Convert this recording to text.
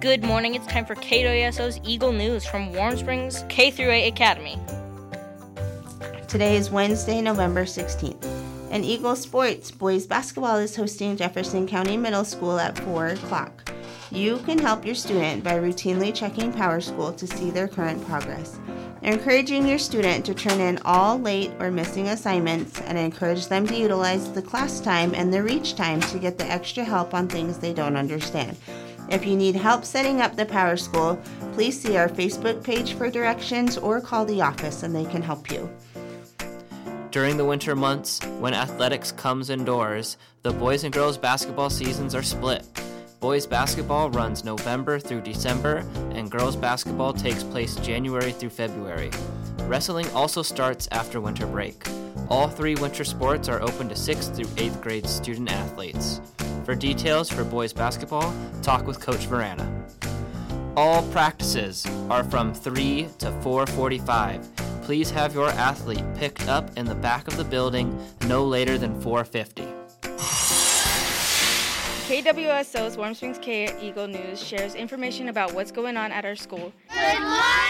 Good morning. It's time for KWSO's Eagle News from Warm Springs K through 8 Academy. Today is Wednesday, November 16th. In Eagle Sports, boys basketball is hosting Jefferson County Middle School at 4 o'clock. You can help your student by routinely checking PowerSchool to see their current progress. Encouraging your student to turn in all late or missing assignments and encourage them to utilize the class time and the reach time to get the extra help on things they don't understand. If you need help setting up the Power School, please see our Facebook page for directions or call the office and they can help you. During the winter months, when athletics comes indoors, the boys and girls basketball seasons are split. Boys basketball runs November through December, and girls basketball takes place January through February. Wrestling also starts after winter break. All three winter sports are open to 6th through 8th grade student athletes. For details for boys basketball, talk with Coach Verana. All practices are from 3 to 4:45. Please have your athlete picked up in the back of the building no later than 4:50. KWSO's Warm Springs K Eagle News shares information about what's going on at our school. Good morning!